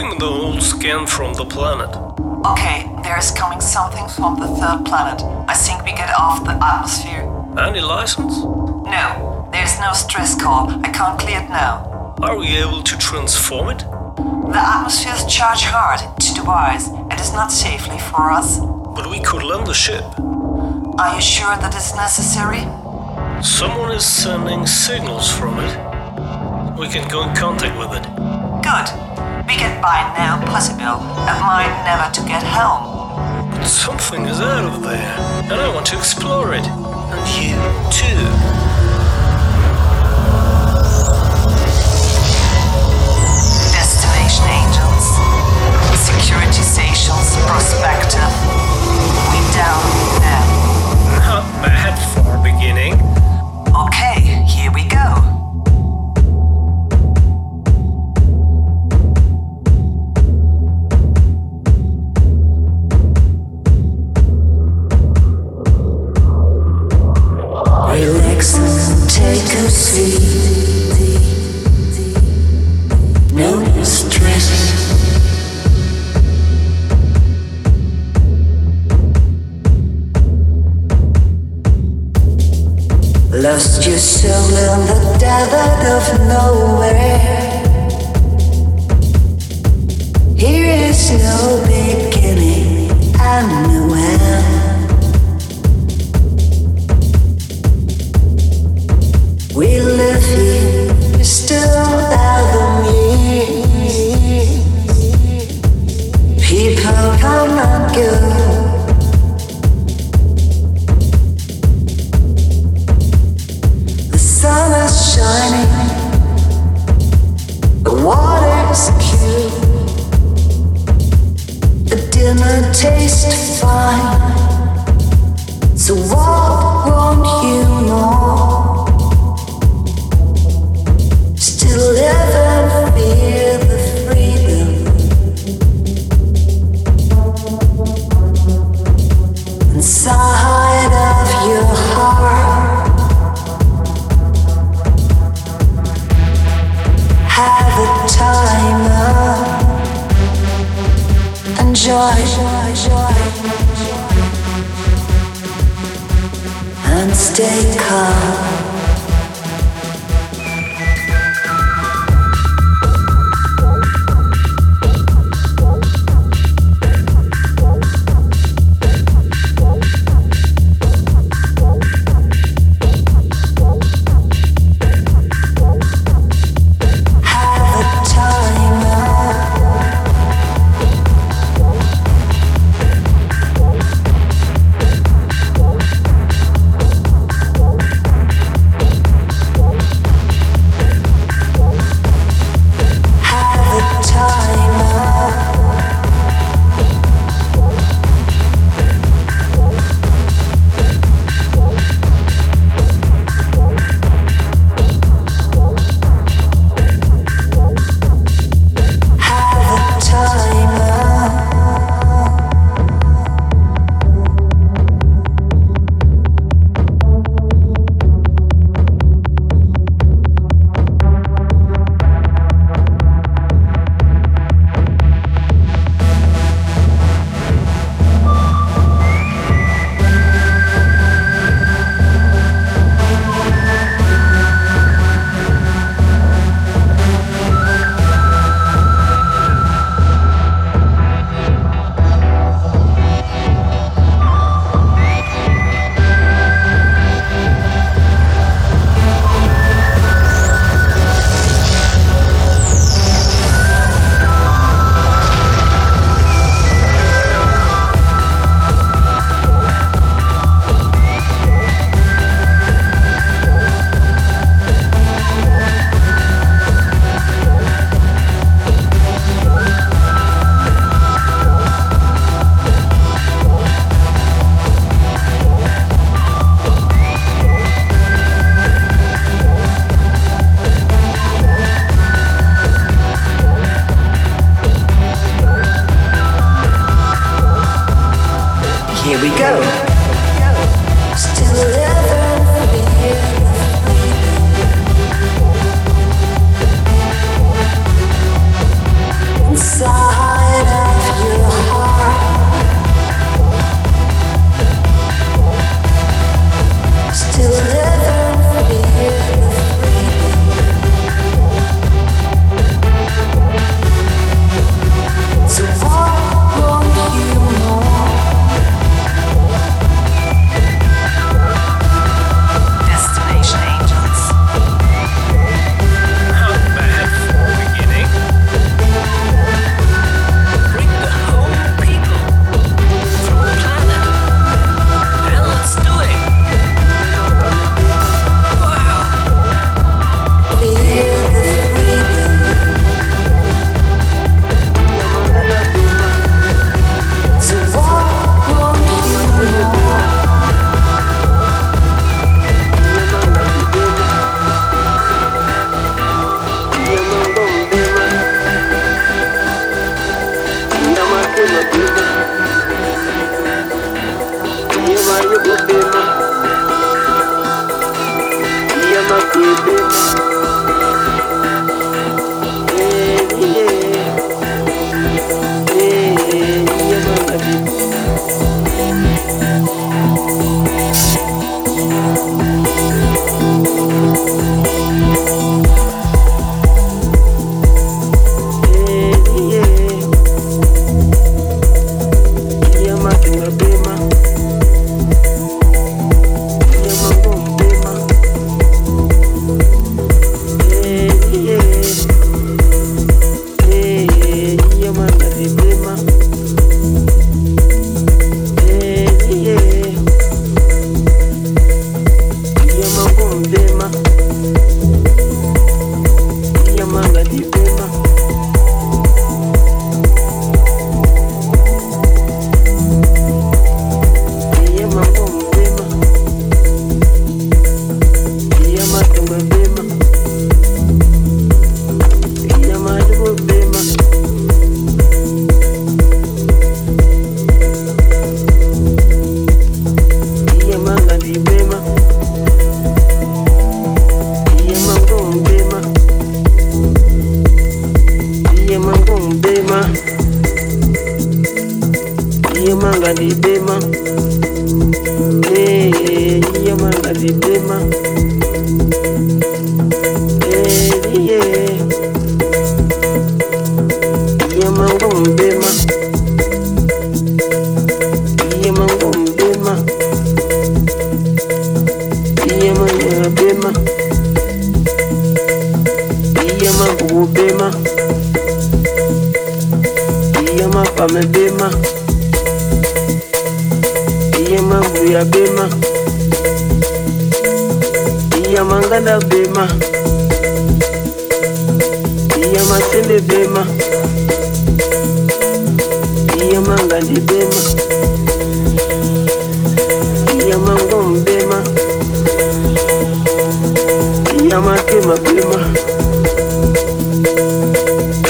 Bring the old scan from the planet. Okay, there is coming something from the third planet. I think we get off the atmosphere. Any license? No, there's no stress call. I can't clear it now. Are we able to transform it? The atmosphere is charged hard to the wires. It is not safely for us. But we could land the ship. Are you sure that is necessary? Someone is sending signals from it. We can go in contact with it. Good. We get by now possible, and mine never to get home. But something is out of there, and I want to explore it. And you too. Destination Angels. Security stations prospective. We down now. Not bad for a beginning. Soul in the desert of nowhere. Here is no beginning and no end. We live here still thousand years. People come and go. Shining. The water's cool. The dinner tastes fine. So what you know? Still and feel of enjoy, and stay calm. bema iyama nguvu bema iyama pame bema iyama nguvu bema. Iyama nganda bema. Iyama sende bema. Iyama ngandi bema. Iyama ngom bema.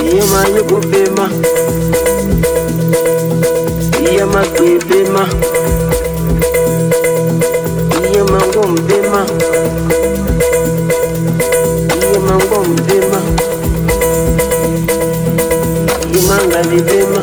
Iye mayoko bema Iye makwe bema Iye mango bema Iye mango bema Iye manga di bema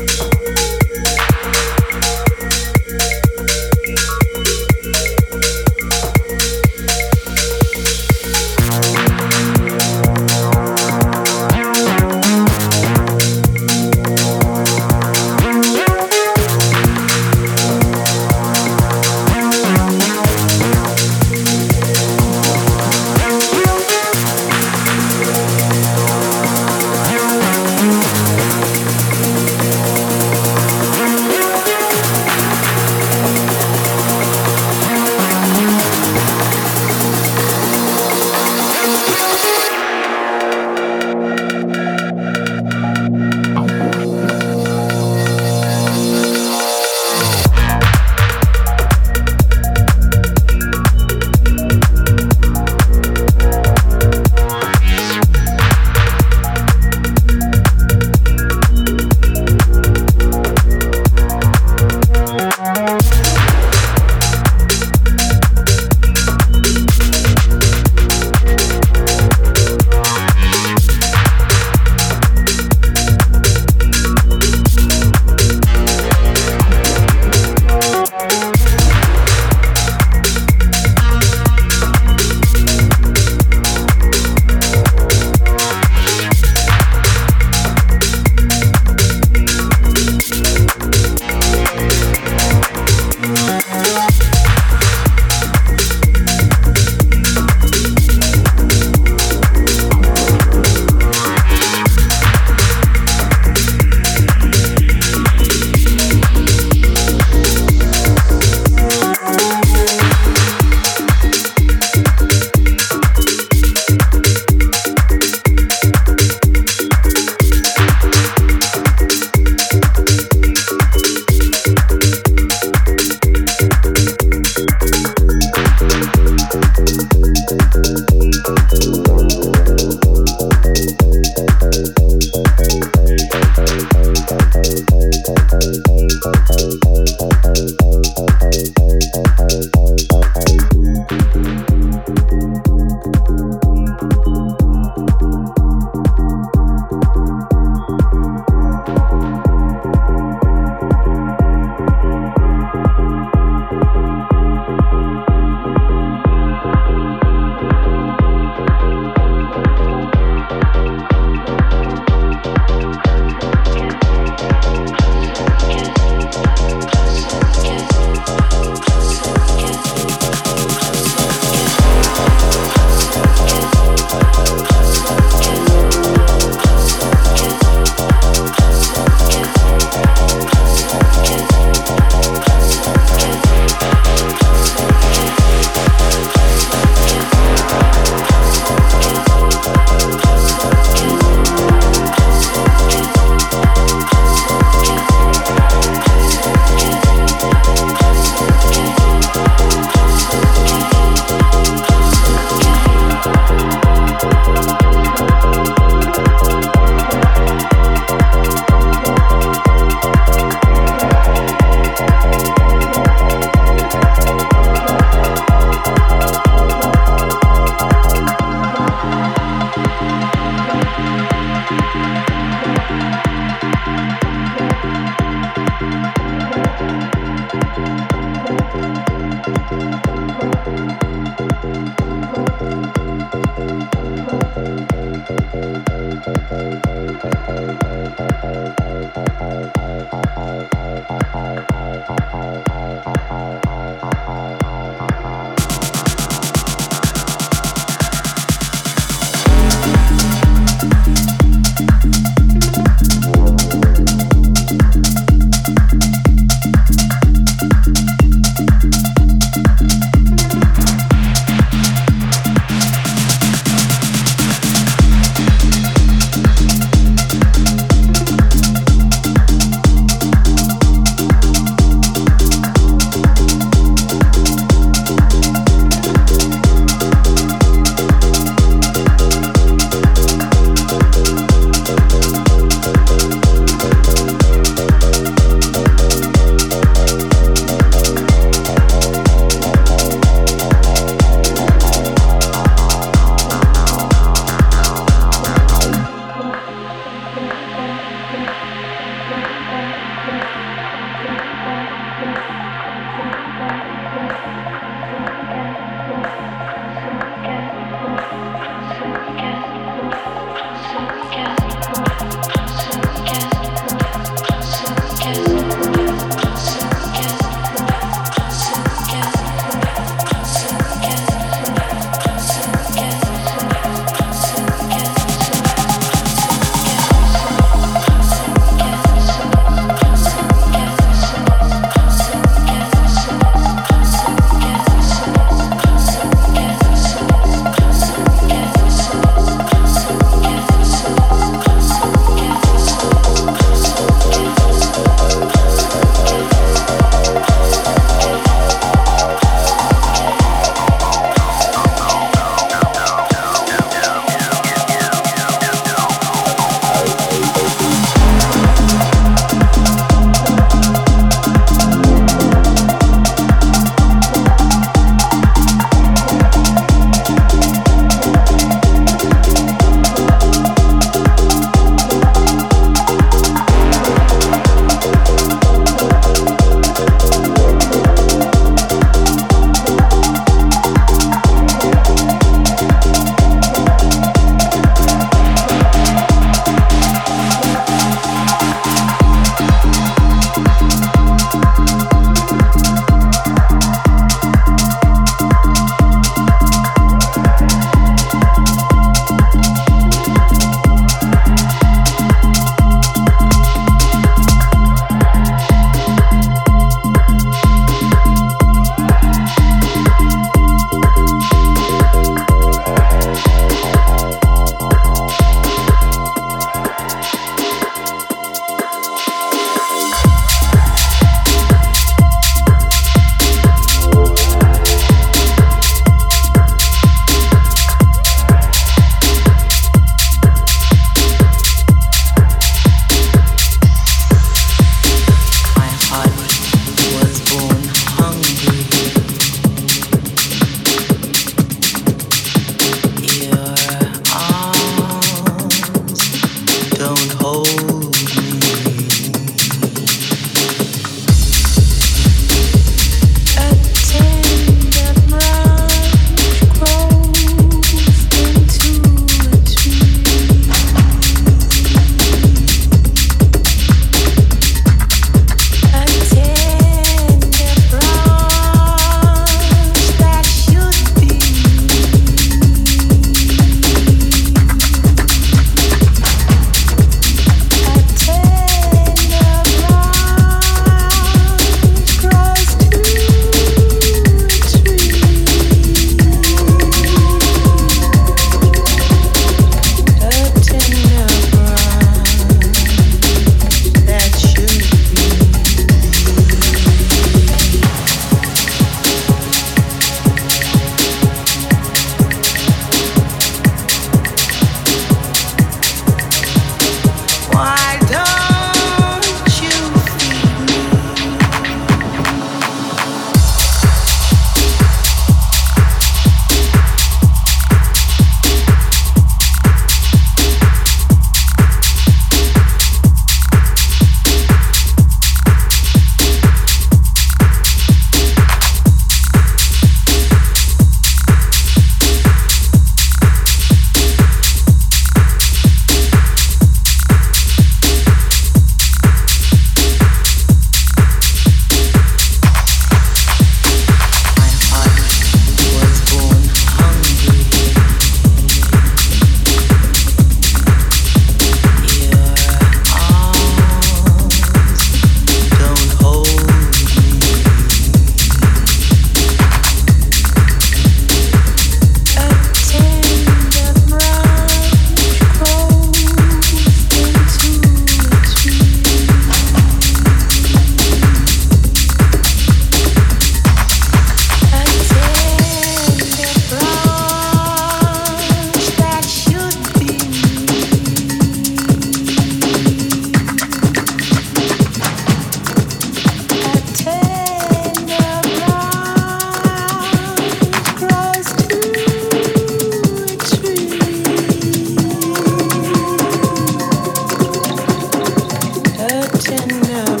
never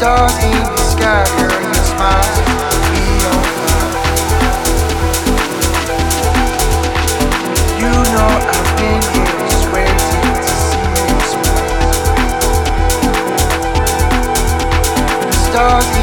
stars in the sky, girl, smile on fire. You know I've been here, to see you smile. The stars.